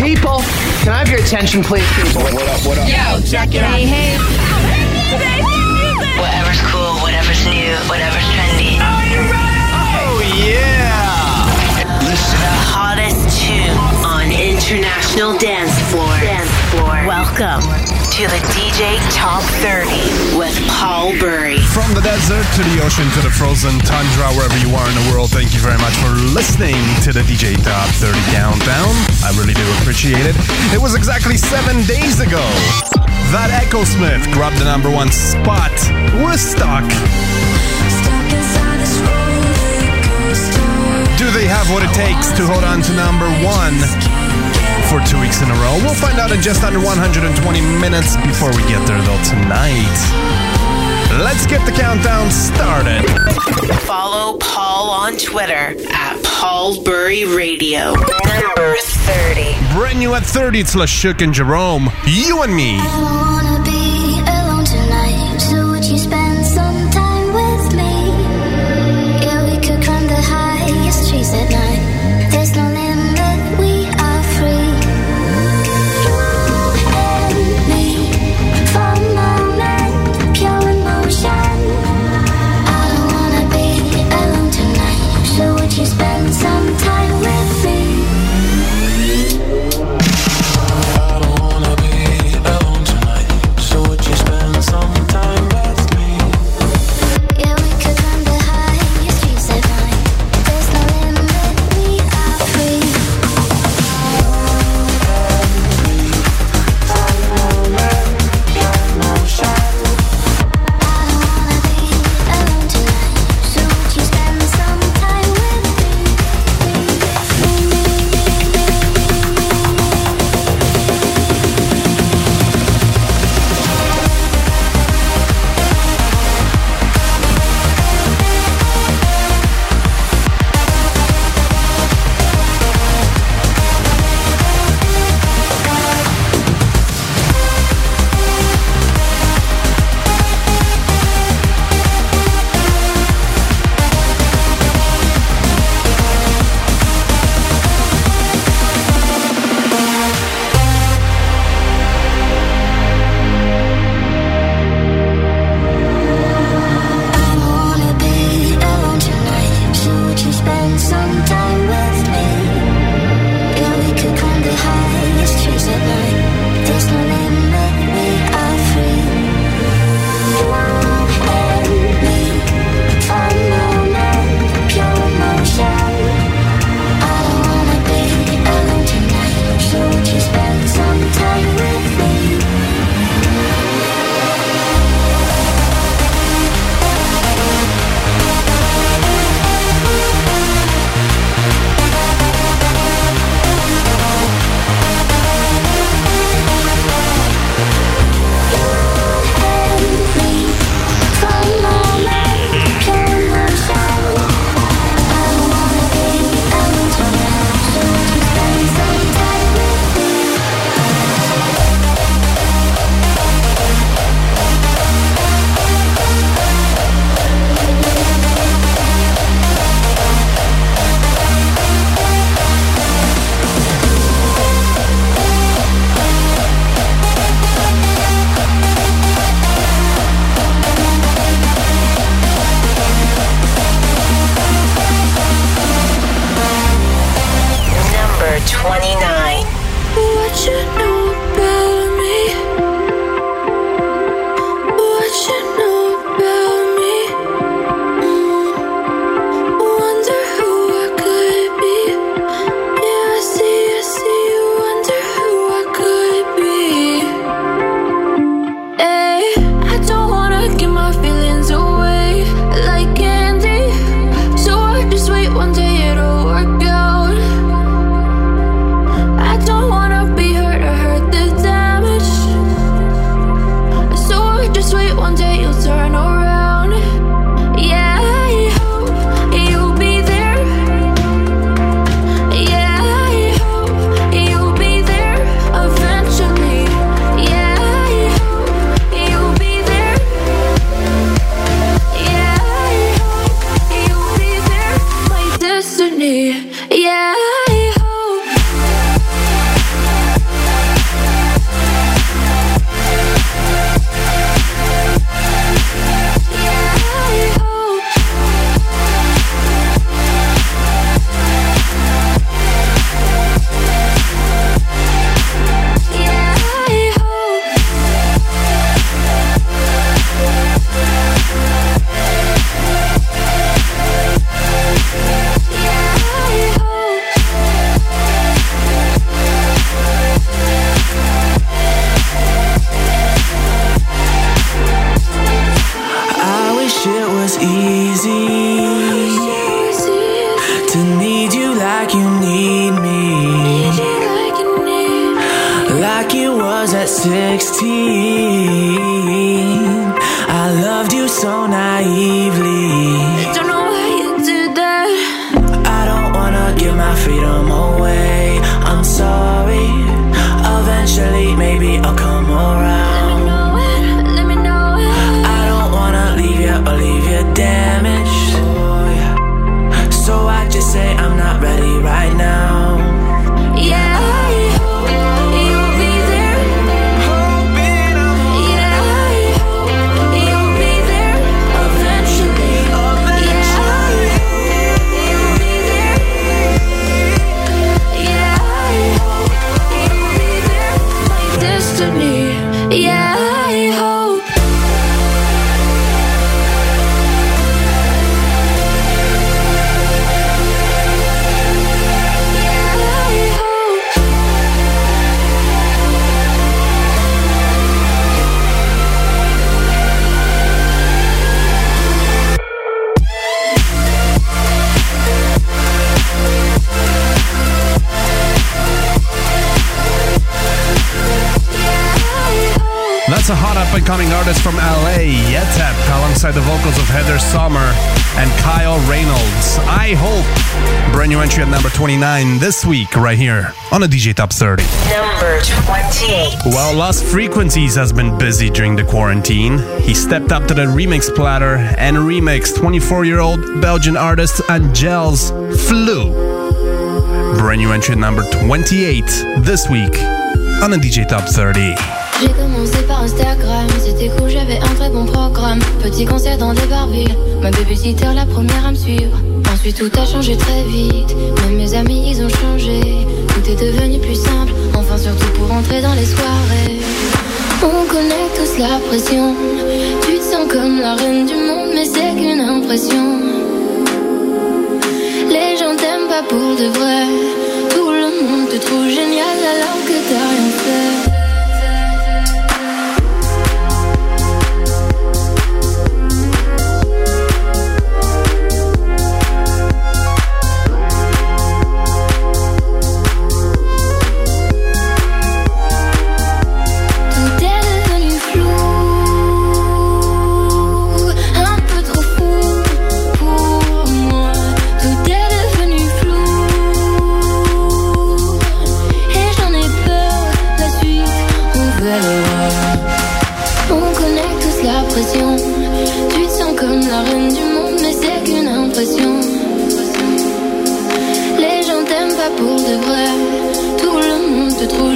People, can I have your attention, please, people? What up, what up? Yo, check it out. Hey, hey. Whatever's cool, whatever's new, whatever's trendy. Oh, yeah. Listen. The hottest tune on international dance floor. Dance floor. Welcome to the DJ Top 30 with Paul Burry. From the desert to the ocean to the frozen tundra, wherever you are in the world, thank you very much for listening to the DJ Top 30 Countdown. I really do appreciate it. It was exactly seven days ago that Echo Smith grabbed the number one spot. We're stuck. Do they have what it takes to hold on to number one for two weeks in a row? We'll find out in just under 120 minutes before we get there, though, tonight. Let's get the countdown started. Follow Paul on Twitter at Paul Burry Radio. Number 30. Brand new at 30, it's Le Shuuk and Jerome. You and me. I don't 29 this week, right here on the DJ Top 30. Number 28. While Lost Frequencies has been busy during the quarantine, he stepped up to the remix platter and remixed 24 year old Belgian artist Angele's Flou. Brand new entry number 28 this week on the DJ Top 30. J'ai commencé par Instagram, c'était cool, j'avais un très bon programme. Petit concert dans des barvilles, ma babysitter la première à me suivre. Ensuite tout a changé très vite, même mes amis ils ont changé. Tout est devenu plus simple, enfin surtout pour entrer dans les soirées. On connaît tous la pression, tu te sens comme la reine du monde, mais c'est qu'une impression. Les gens t'aiment pas pour de vrai, tout le monde te trouve génial alors que t'as rien fait.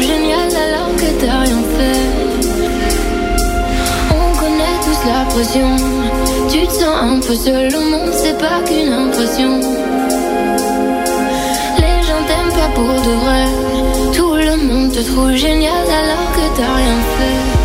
Génial alors que t'as rien fait. On connaît tous la pression. Tu te sens un peu seul au monde, c'est pas qu'une impression. Les gens t'aiment pas pour de vrai. Tout le monde te trouve génial alors que t'as rien fait.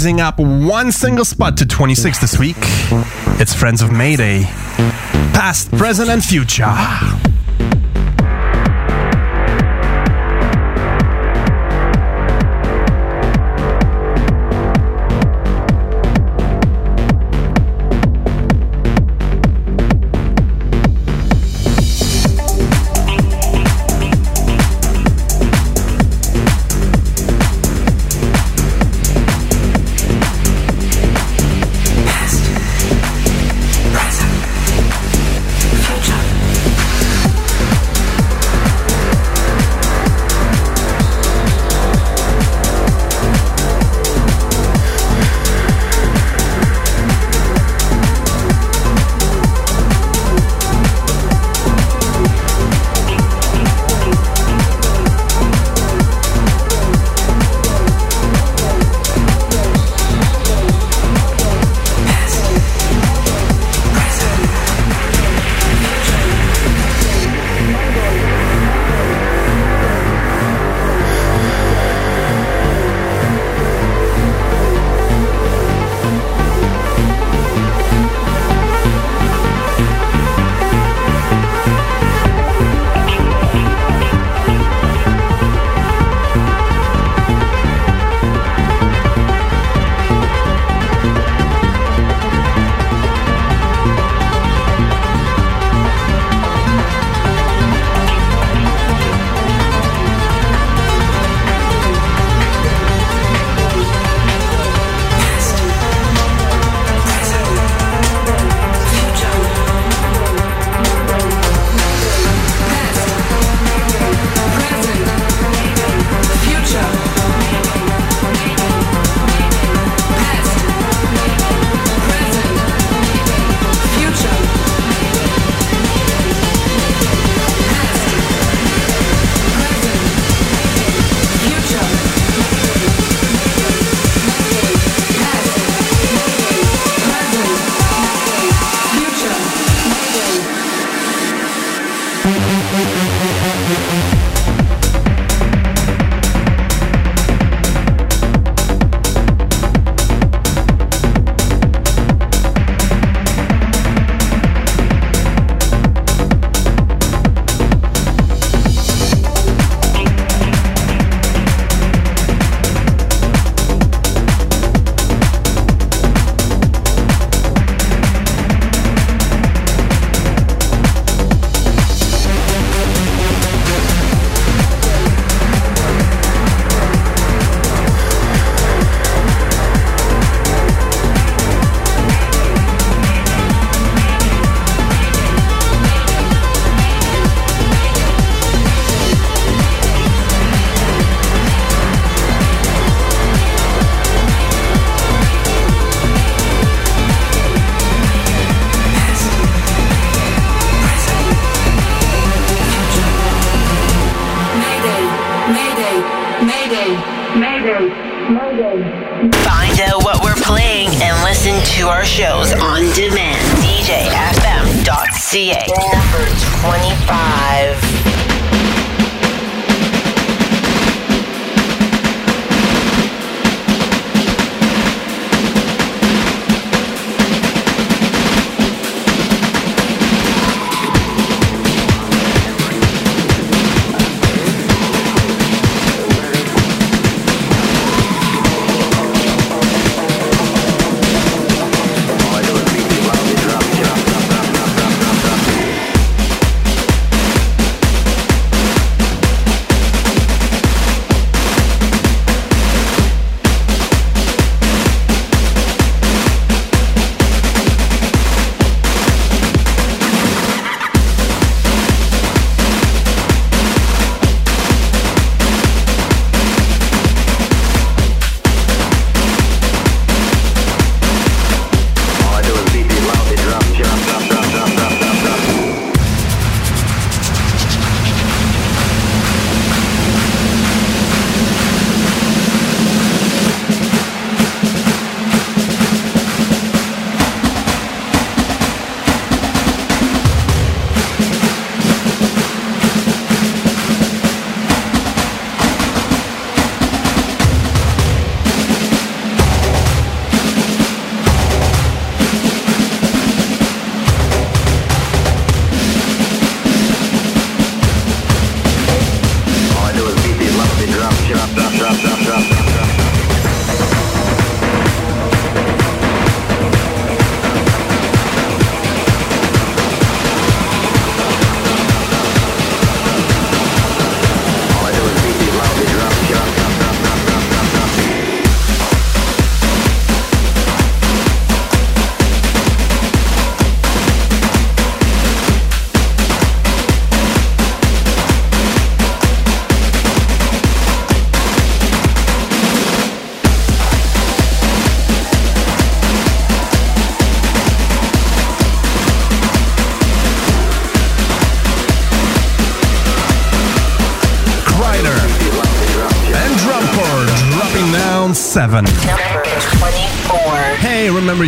rising up one single spot to 26 this week. It's Friends of Mayday, past, present, and future.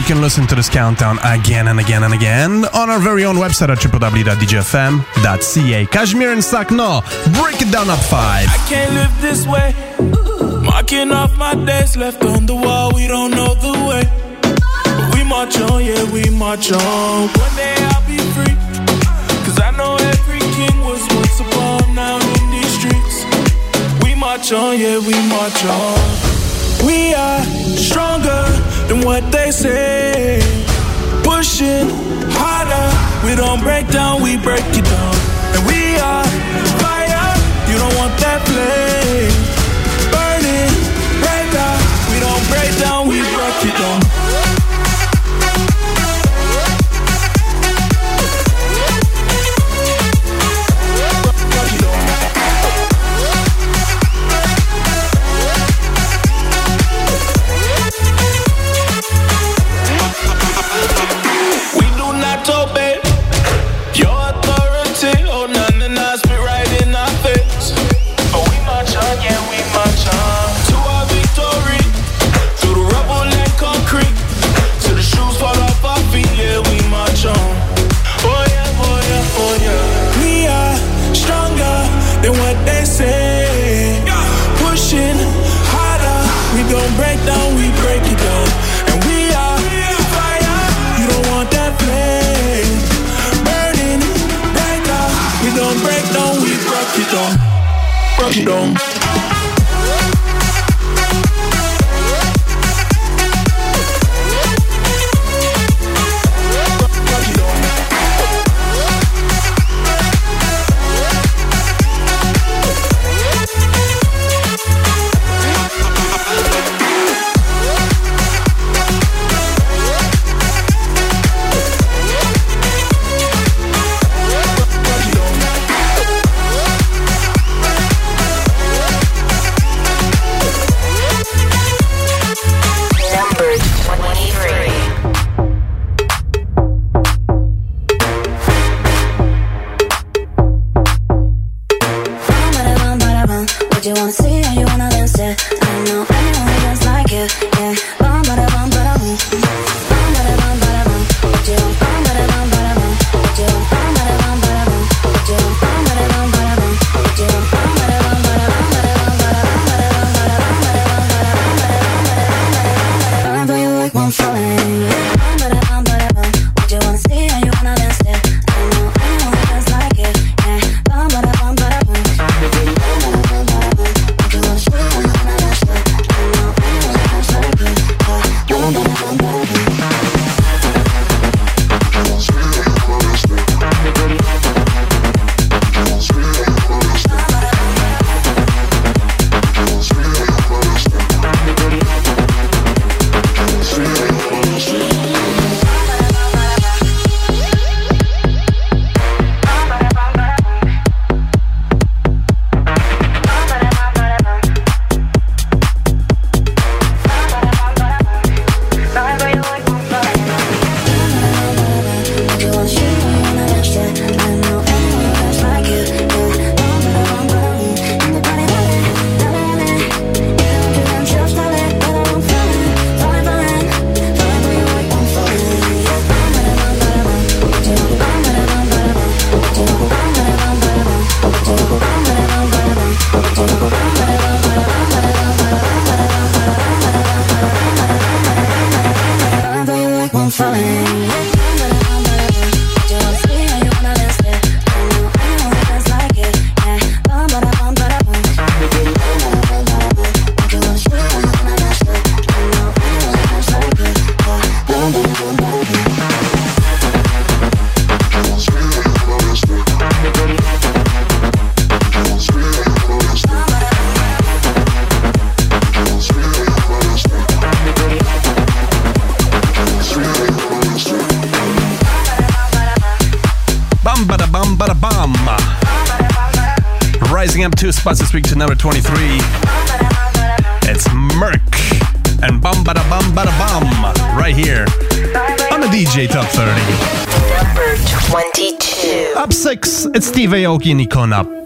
You can listen to this countdown again and again and again on our very own website at www.djfm.ca. Kashmir and Sakno, break it down at five. I can't live this way. Marking off my days left on the wall, we don't know the way. But we march on, yeah, we march on. One day I'll be free. Cause I know every king was once upon now in these streets. We march on, yeah, we march on. We are stronger than what they say. Pushing harder, we don't break down, we break it down. And we are fire, you don't want that flame. Burning brighter, we don't break down, we break it down. Rock it down. Spots this week to number 23. It's Merk and Bum Bada Bum Bada Bum right here on the DJ Top 30. Number 22. Up six, it's Steve Aoki and Icona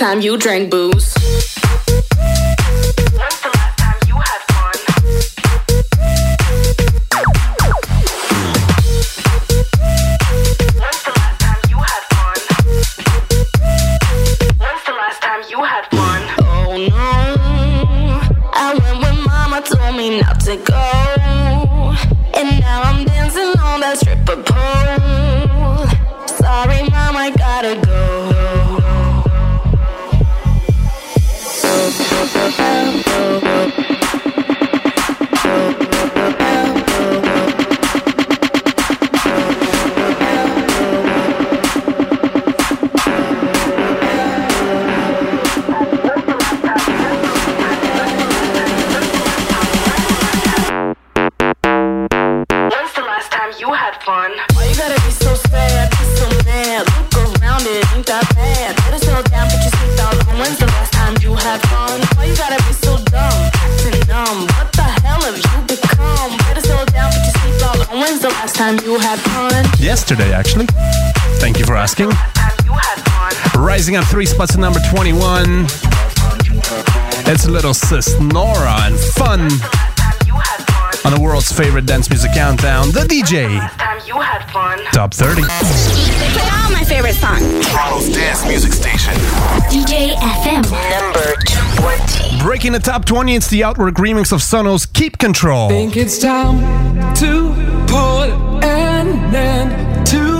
time you drank booze. three spots to number 21. It's a little sis Nora and fun on the world's favorite dance music countdown, the DJ. Top 30. Play all my favorite songs. Toronto's dance music station. DJ FM. Number 20. Breaking the top 20, it's the outward remix of Sono's Keep Control. Think it's time to put an end to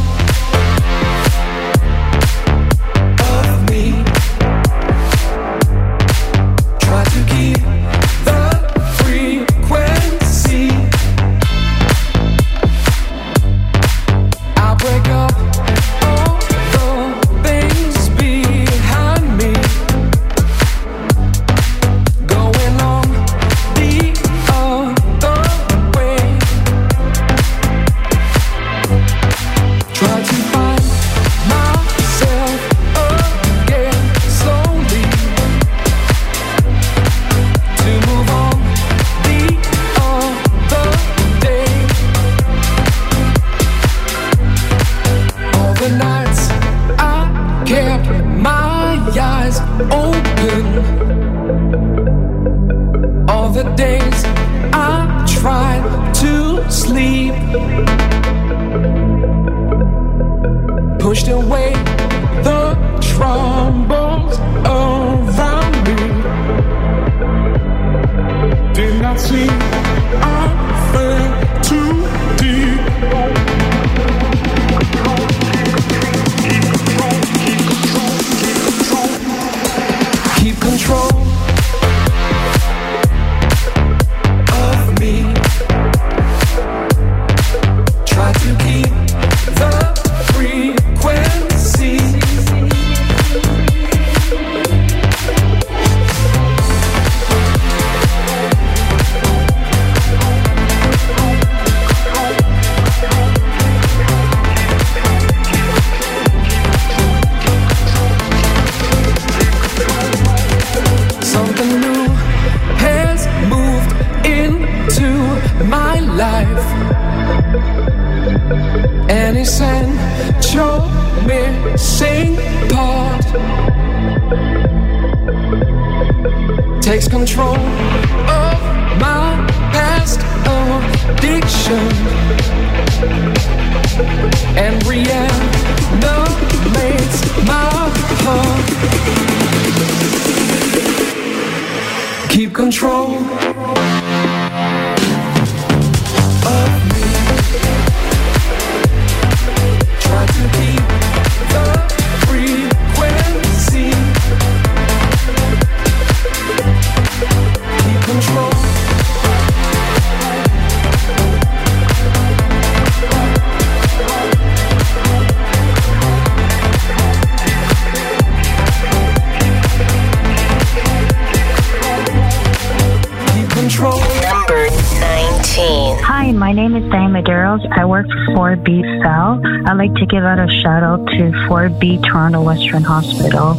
B Toronto Western Hospital.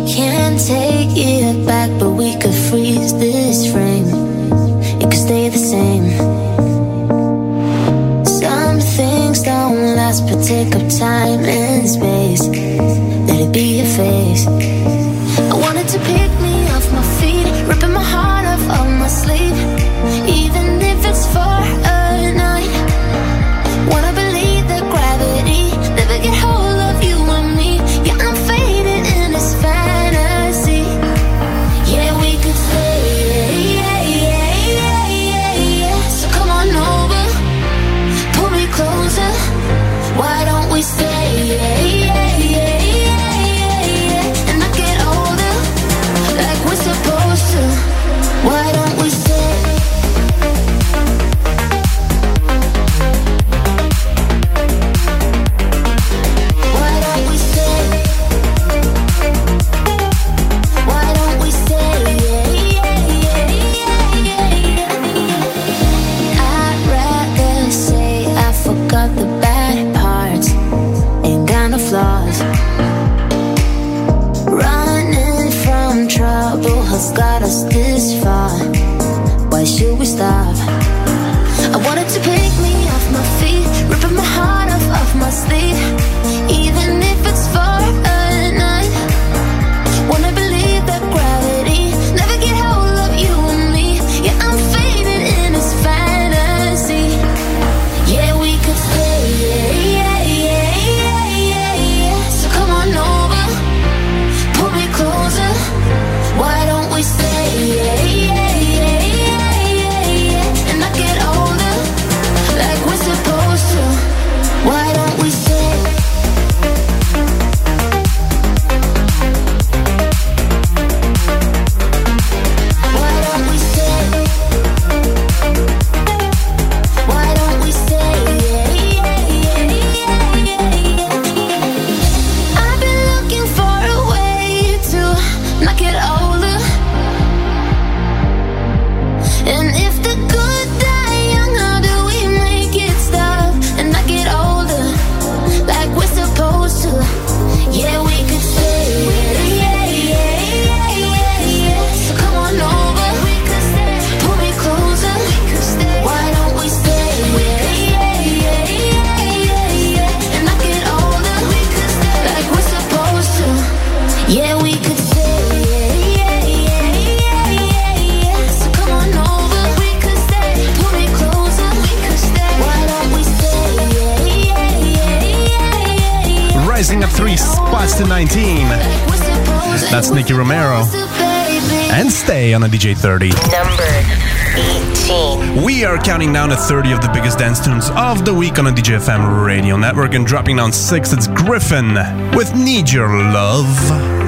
on DJ 30. Number 18. We are counting down the 30 of the biggest dance tunes of the week on a DJ FM radio network and dropping down 6 it's Gryffin with Need Your Love.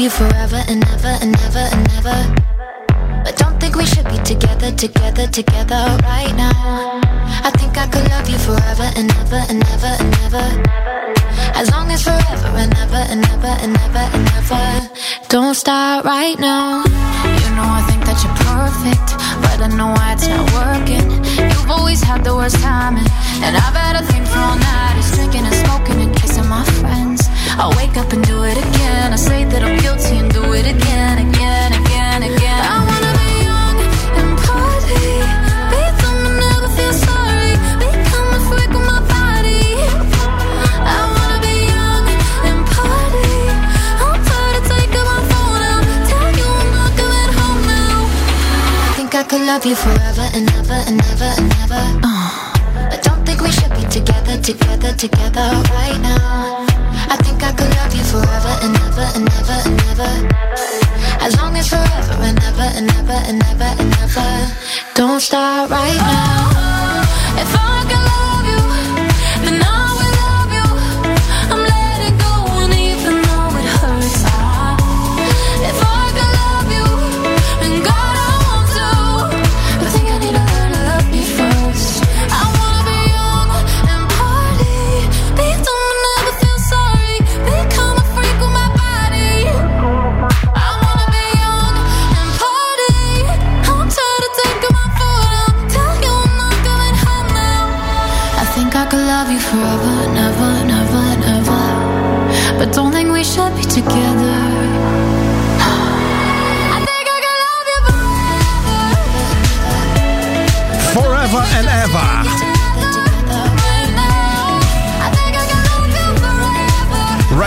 I love you forever and ever and ever and ever. But don't think we should be together, together, together right now. I think I could love you forever and ever and ever and ever. As long as forever and ever and ever and ever and ever. Don't start right now. You know I think that you're perfect, but I know why it's not working. You've always had the worst timing, and I've had a thing for all night. Is drinking and smoking and kissing my friends. I'll wake up and do it again. I say that I'm guilty and do it again, again, again, again. I wanna be young and party, be dumb never feel sorry, become a freak with my body. I wanna be young and party. I'm tired of taking my phone out. Tell you I'm not coming home now. Think I could love you forever and ever and ever and ever. Uh, but don't think we should be together, together, together right now. I think I could love you forever and ever and ever and ever. As long as forever and ever and ever and ever and ever. Don't start right now.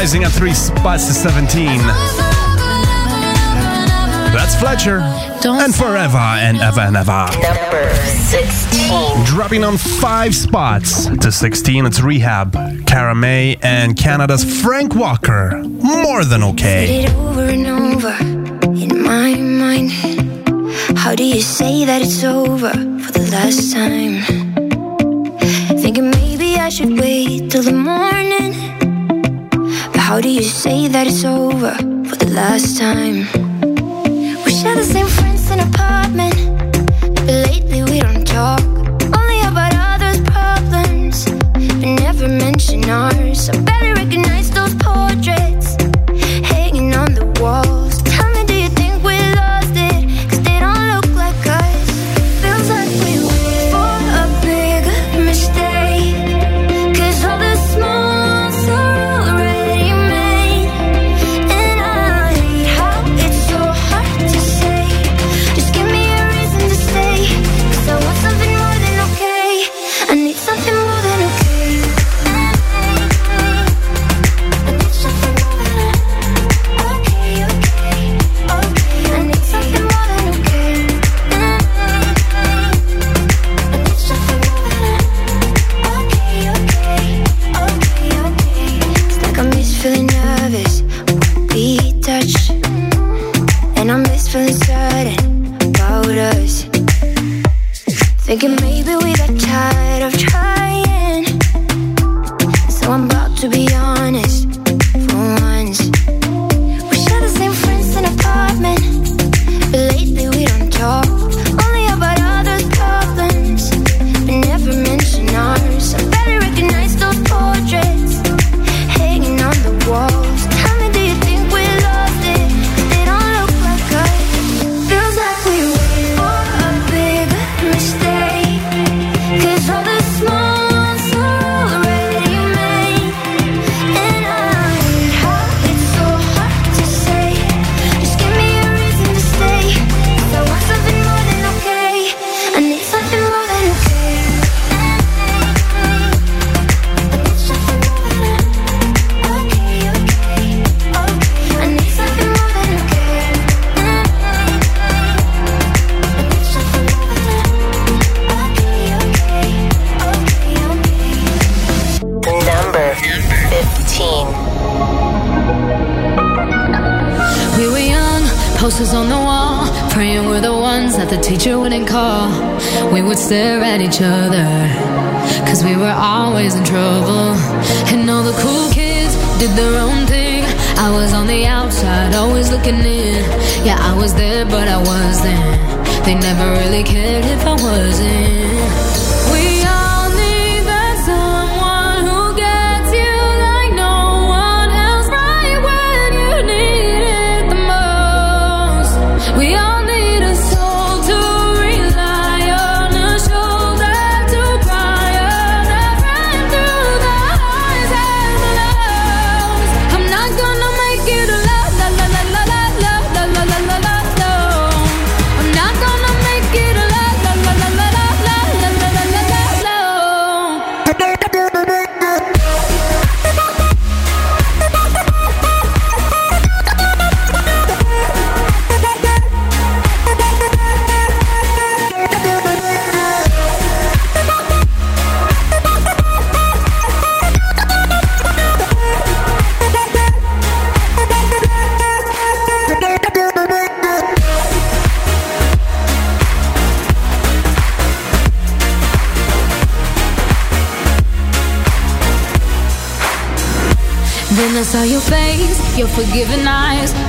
Rising at three spots to 17. That's Fletcher. and forever and ever and ever. Number 16. Dropping on five spots to 16, it's R3HAB, Cara May, and Canada's Frank Walker. More than okay. It over and over in my mind. How do you say that it's over for the last time? Thinking maybe I should wait till the morning. How do you say that it's over for the last time? We share the same friends in apartment, but lately we don't talk. Only about others' problems, but never mention ours.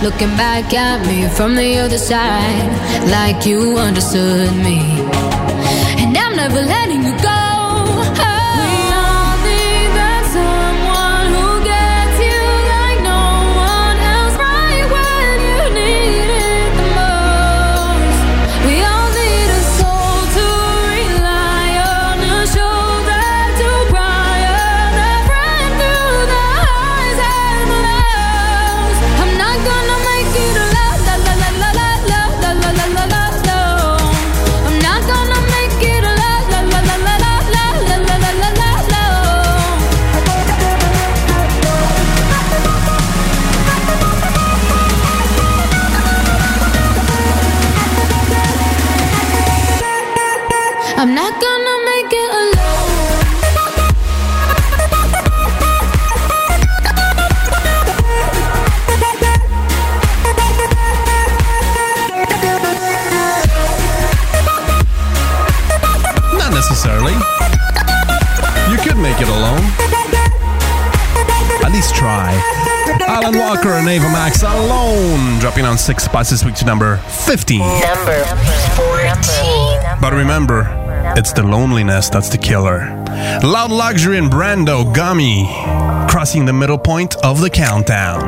Looking back at me from the other side, like you understood me. Walker and Ava Max alone, dropping on six spots this week to number 15. Number 14. But remember, it's the loneliness that's the killer. Loud Luxury and Brando Gummy crossing the middle point of the countdown.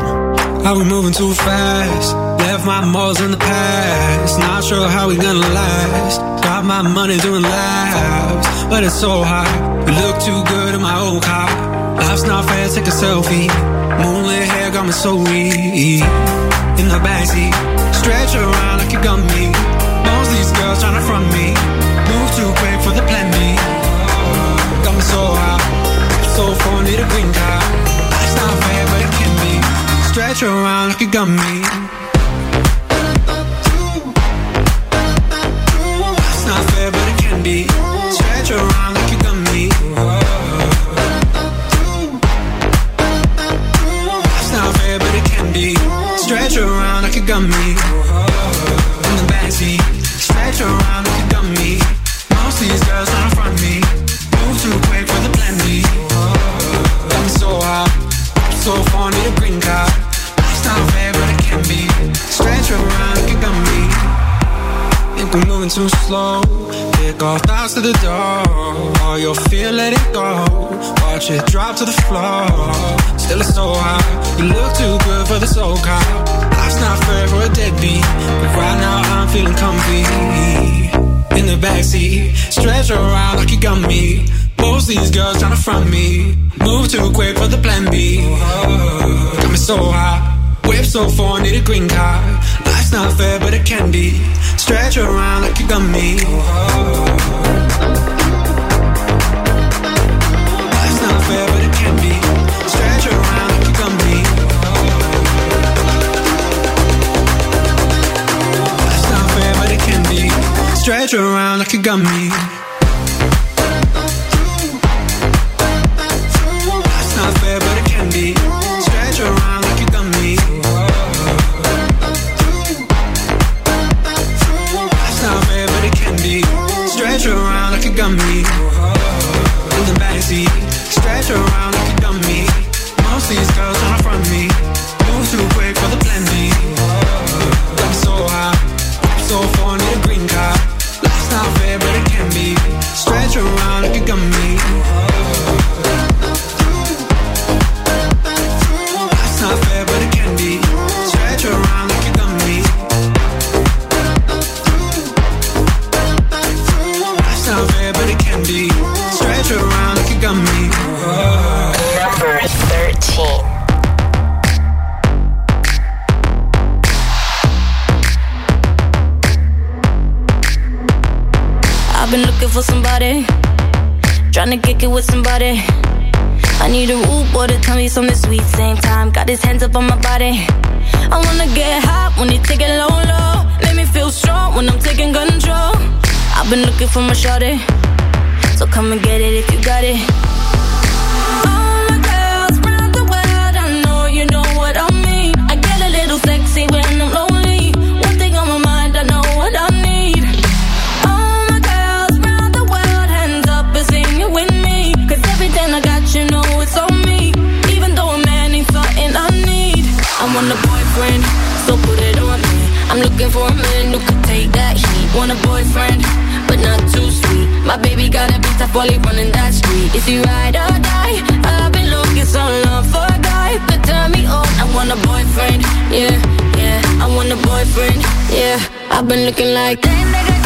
Are we moving too fast? Left my morals in the past. Not sure how we gonna last. Got my money doing laps, but it's so hot. You look too good in my old car. Life's not fair, take a selfie. Moonlit hair got me so weak. In the backseat, stretch around like you got me. Most these girls tryna front me. Move too quick for the plan B. Got me so hot, so need a green card. Life's not fair, but it can be. Stretch around like you got me. To the door. All your fear, let it go. Watch it drop to the floor. Still it's so high. You look too good for the soul car. Life's not fair for a deadbeat. But right now I'm feeling comfy. In the backseat, stretch around like you got me. Most these girls tryna front me. Move too quick for the plan B. Got me so high. Whip so far, need a green card. Life's not fair, but it can be. Stretch around like you got me. Life's Stretch around like a got body. I wanna get hot when he take it low, low. Make me feel strong when I'm taking control. I've been looking for my shorty. So come and get it if you got it. For a man who could take that heat. Want a boyfriend, but not too sweet. My baby got a beat up while running that street. Is he ride or die? I've been looking so long for a guy to turn me on. I want a boyfriend, yeah, yeah. I want a boyfriend, yeah. I've been looking like. Where you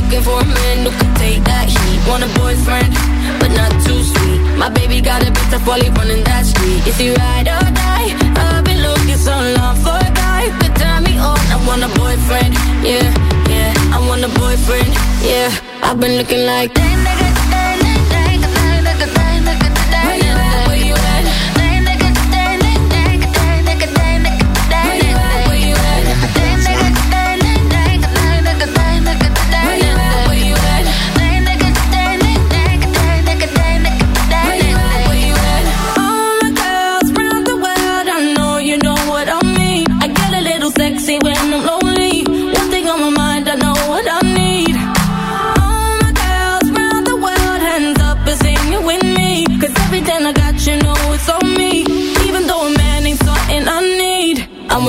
Looking for a man who can take that heat. Want a boyfriend, but not too sweet. My baby got a bit of while he running that street. Is he ride or die? I've been looking so long for a guy to turn me on. I want a boyfriend, yeah, yeah. I want a boyfriend, yeah. I've been looking like. Where you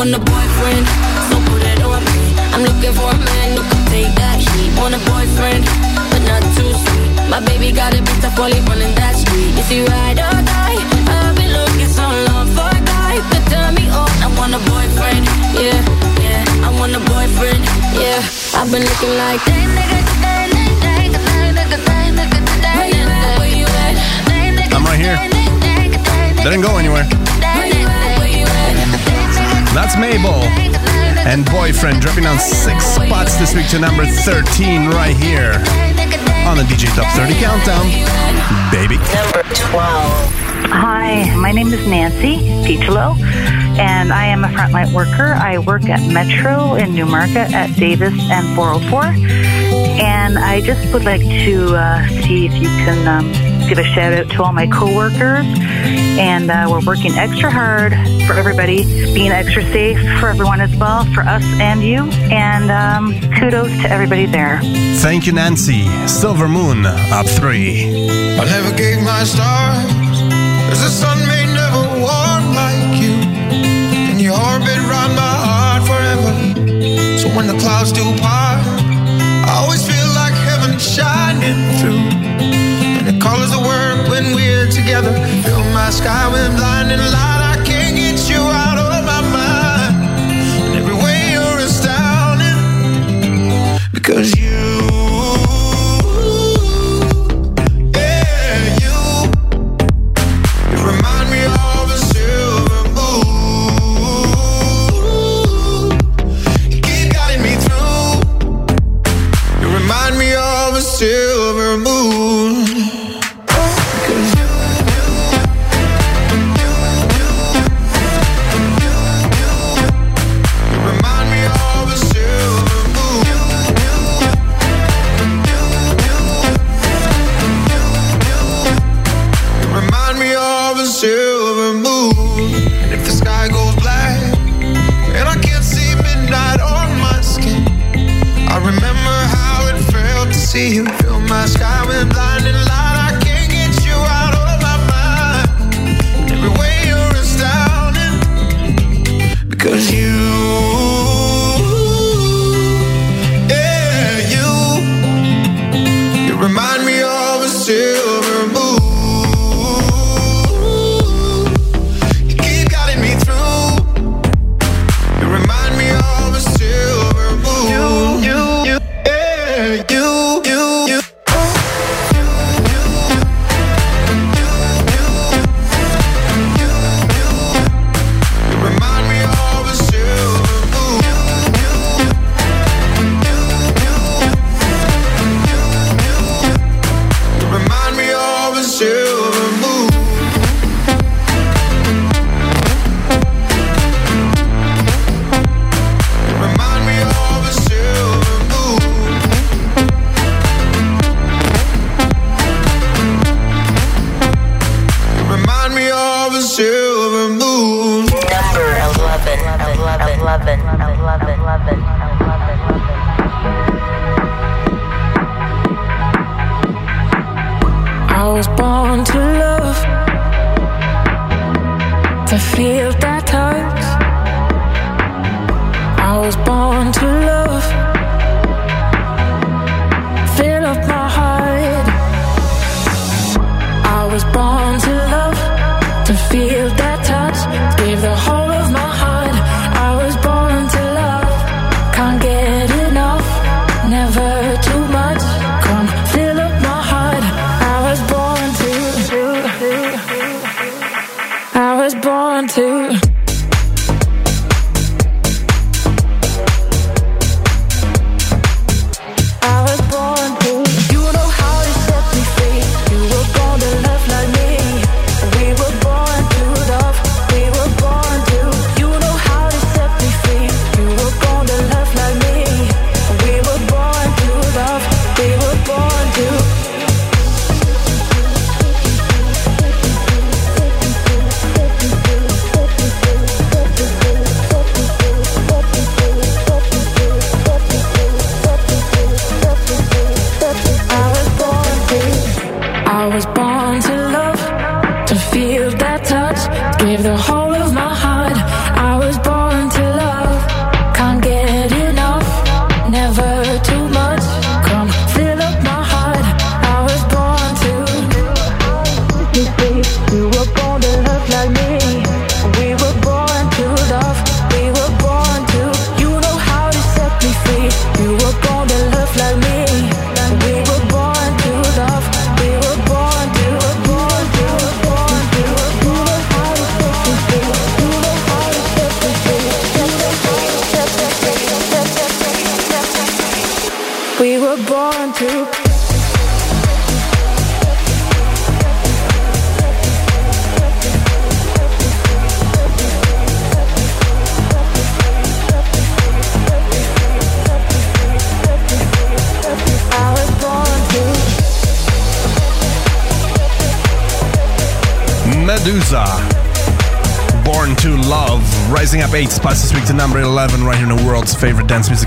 I want a boyfriend, so put it on me. I'm looking for a man who can take that heat. Want a boyfriend, but not too sweet. My baby got a bit of while running that street. Is he ride or die? I've been looking so long for a guy to turn me on. I want a boyfriend, yeah, yeah. I want a boyfriend, yeah. I've been looking like that nigga. Where you at? I'm right here. Didn't go anywhere. That's Mabel and Boyfriend dropping on six spots this week to number 13 right here on the DJ Top 30 Countdown. Baby. Number 12. Hi, my name is Nancy Pichelo, and I am a frontline worker. I work at Metro in Newmarket at Davis and 404. And I just would like to uh, see if you can um, give a shout out to all my coworkers. And uh, we're working extra hard for everybody, being extra safe for everyone as well, for us and you. And um, kudos to everybody there. Thank you, Nancy. Silver Moon, up three. I never gave my stars, as the sun may never warm like you. And your orbit round my heart forever. So when the clouds do part, I always feel like heaven shining through. Colors of work when we're together fill my sky with blinding light. I can't get you out of my mind. And every way you're astounding, because you.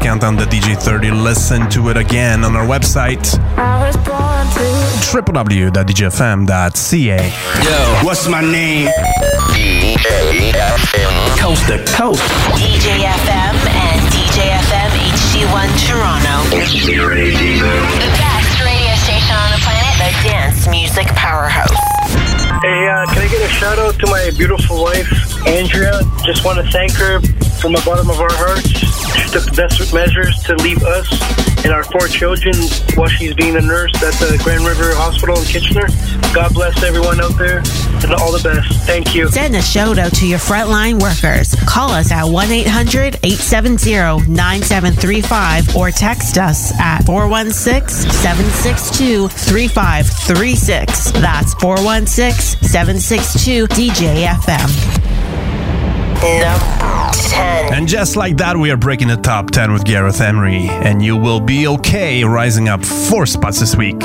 countdown the DJ 30. Listen to it again on our website www.djfm.ca. Yo, what's my name? DJFM. Coast to coast. DJFM and DJFM HD1 Toronto. The best radio station on the planet, the dance music powerhouse. Hey, uh, can I get a shout out to my beautiful wife, Andrea? Just want to thank her from the bottom of our hearts took best measures to leave us and our four children while she's being a nurse at the Grand River Hospital in Kitchener. God bless everyone out there and all the best. Thank you. Send a shout out to your frontline workers. Call us at 1 800 870 9735 or text us at 416 762 3536. That's 416 762 DJFM. Number 10. And just like that, we are breaking the top 10 with Gareth Emery. And you will be okay rising up four spots this week.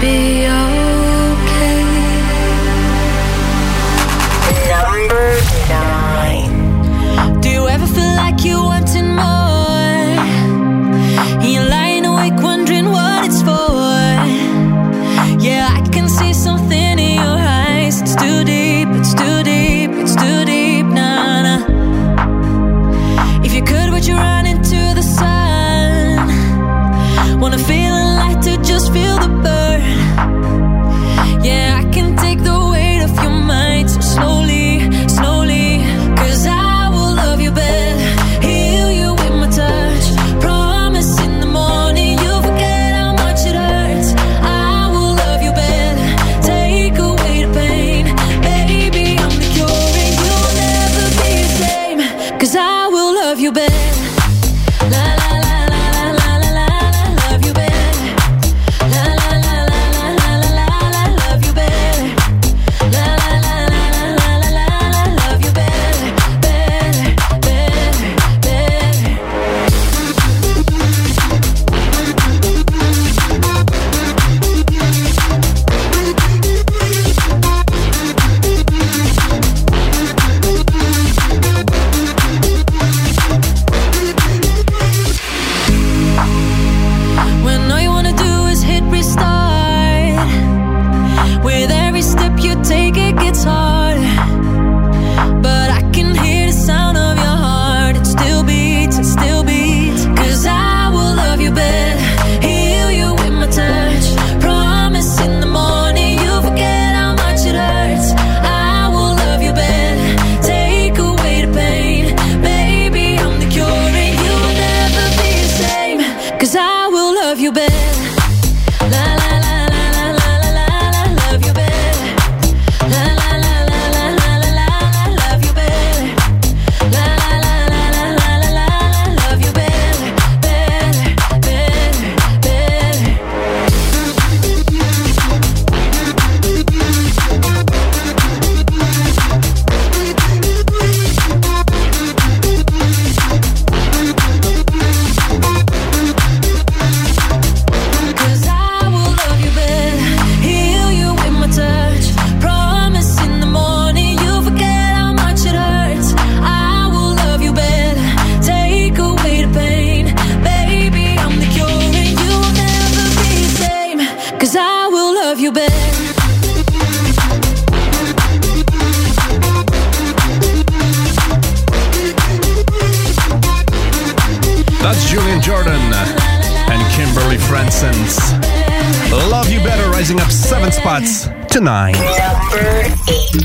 be yours.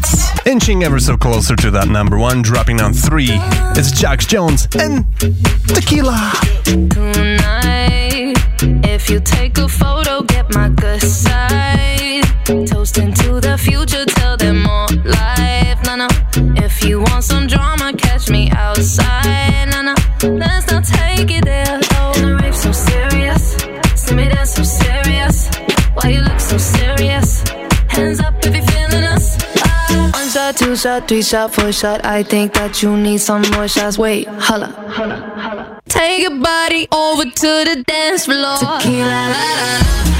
States. Inching ever so closer to that number one, dropping on three. It's Jax Jones and Tequila. Tonight, if you take a photo, get my good side. Toasting to the future, tell them more life. No, no. If you want some drama, shot, three shot, four shot. I think that you need some more shots. Wait, holla, holla, holla. Take your body over to the dance floor. Tequila, la, la.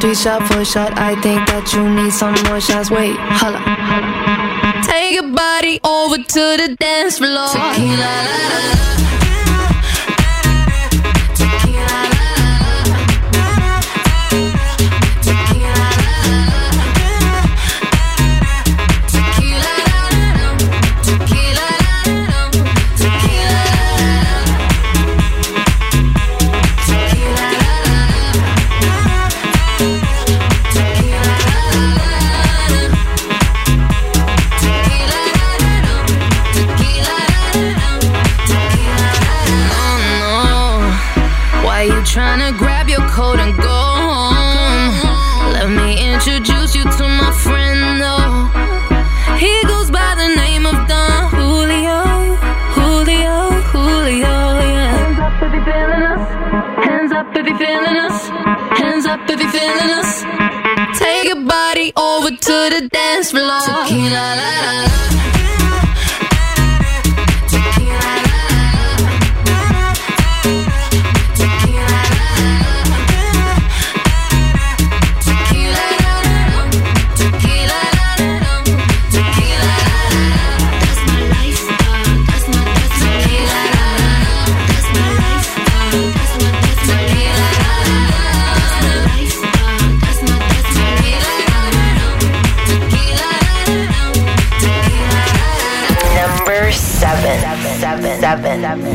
three shot, four shot. I think that you need some more shots. Wait, holla. Take your body over to the dance floor. Tequila, la, la, la.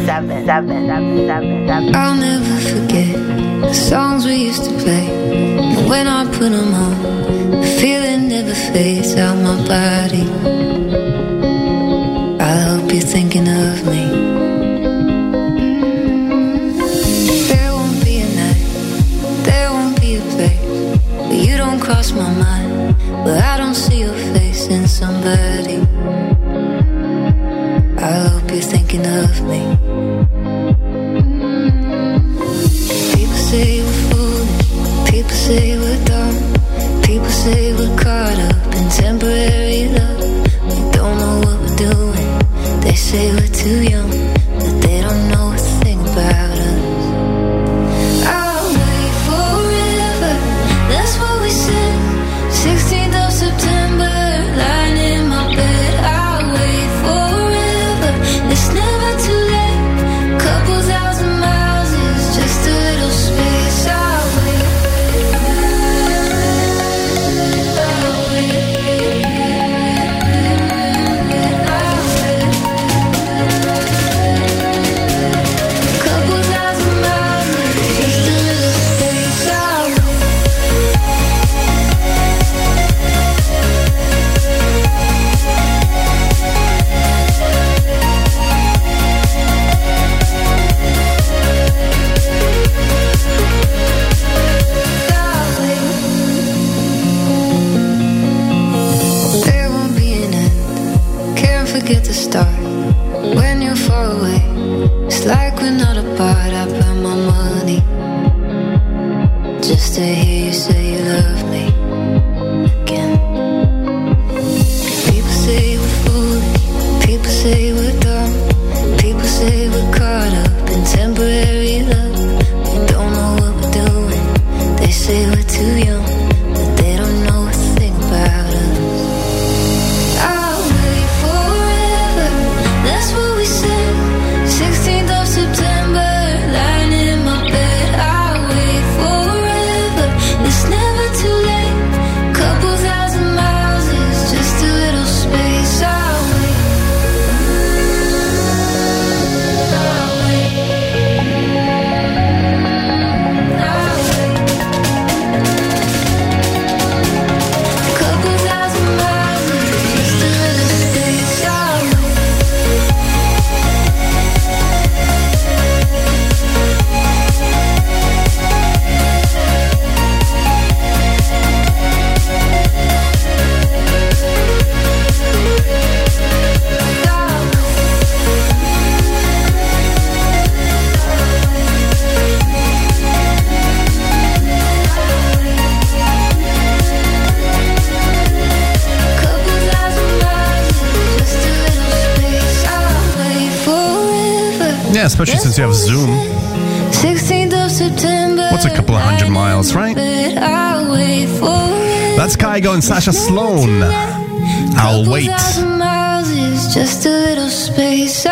seven, seven, seven, seven, seven. I'll never forget the songs we used to play. And when I put them on, the feeling never fades out my body. especially since you have Zoom. 16th of September. What's a couple of hundred miles, right? That's Kygo and Sasha Sloan. I'll wait. Just a little space.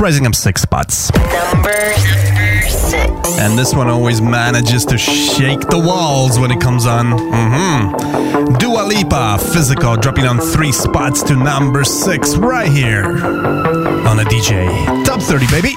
Rising up six spots. Numbers. And this one always manages to shake the walls when it comes on. Mm-hmm. Dua Lipa, Physical, dropping on three spots to number six right here on a DJ. Top 30, baby.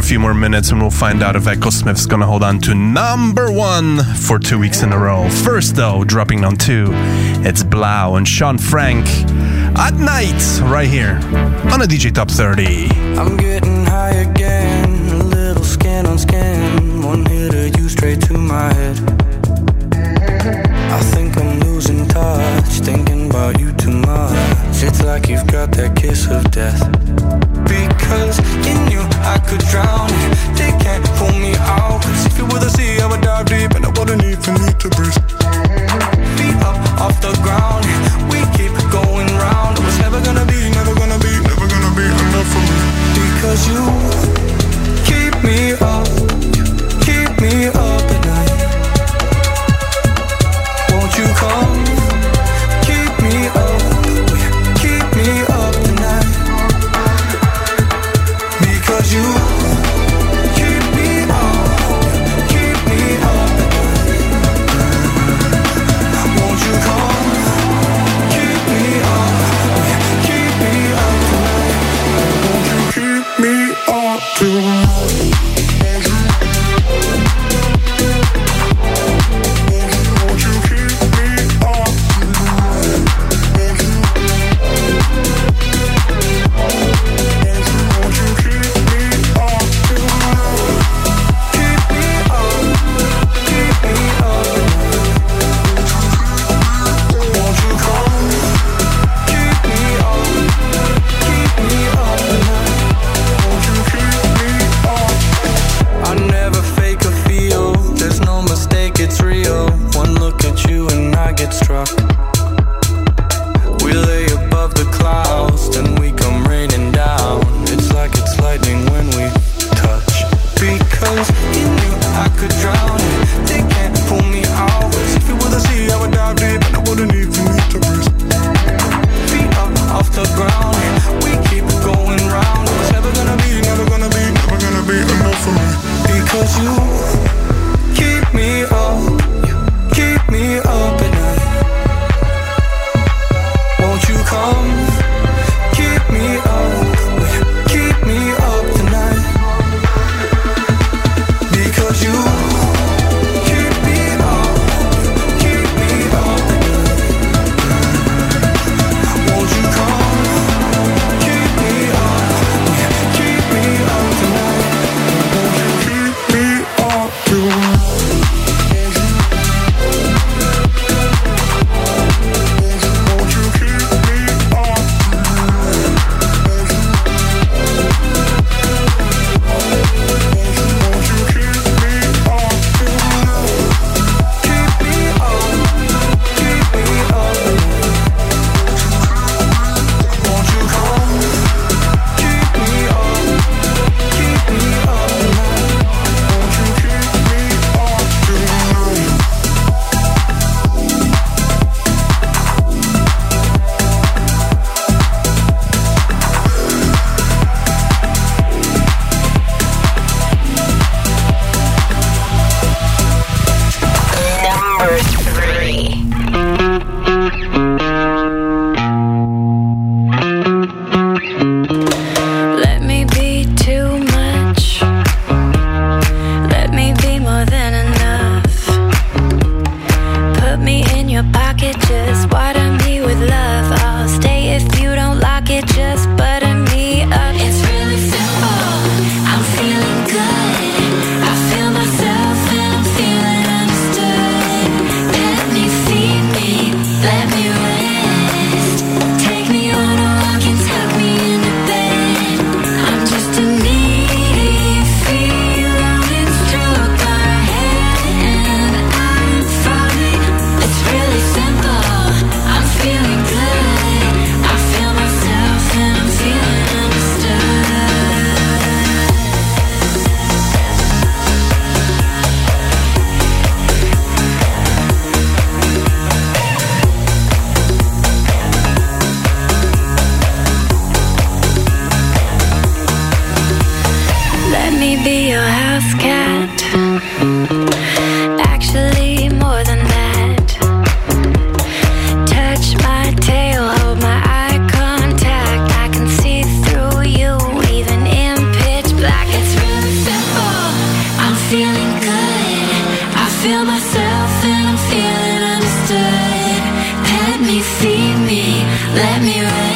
A few more minutes and we'll find out if Echosmith's gonna hold on to number one for two weeks in a row. First, though, dropping on two, it's Blau and Shaun Frank at night, right here on a DJ Top 30. I'm getting high again, a little skin on skin. One hit of you straight to my head. I think I'm losing touch, thinking about you too much. It's like you've got that kiss of death. Because in I could drown, they can't pull me out. 'Cause if you were the sea, I would dive deep, and I wouldn't even need to breathe. Feet up off the ground, we keep going round. It was never gonna be, never gonna be, never gonna be enough for me. Because you keep me up, let me rest.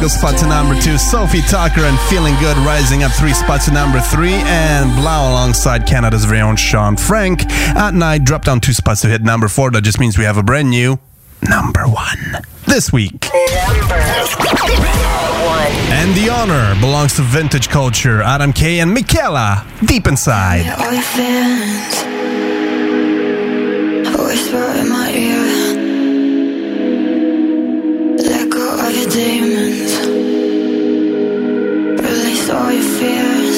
Single spot to number two. Sofi Tukker and Feeling Good rising up three spots to number three. And 3LAU alongside Canada's very own Shaun Frank at night dropped down two spots to hit number four. That just means we have a brand new number one this week. And the honor belongs to vintage culture. Adam K and MKLA, deep inside. All your fears.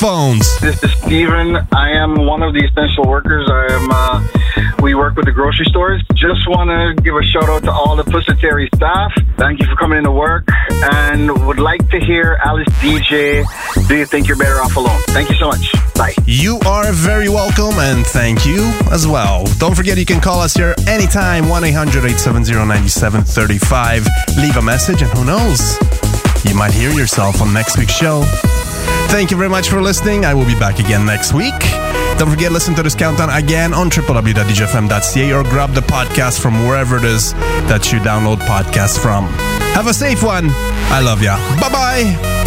Let's go to the phones. This is Steven. I am one of the essential workers. I am. Uh, we work with the grocery stores. Just want to give a shout out to all the Pusateri staff. Thank you for coming into work, and would like to hear Alice Deejay. Do you think you're better off alone? Thank you so much. Bye. You are very welcome and thank you as well. Don't forget you can call us here anytime 1 800 870 9735. Leave a message and who knows? You might hear yourself on next week's show. Thank you very much for listening. I will be back again next week. Don't forget, listen to this countdown again on www.djfm.ca or grab the podcast from wherever it is that you download podcasts from. Have a safe one. I love ya. Bye bye.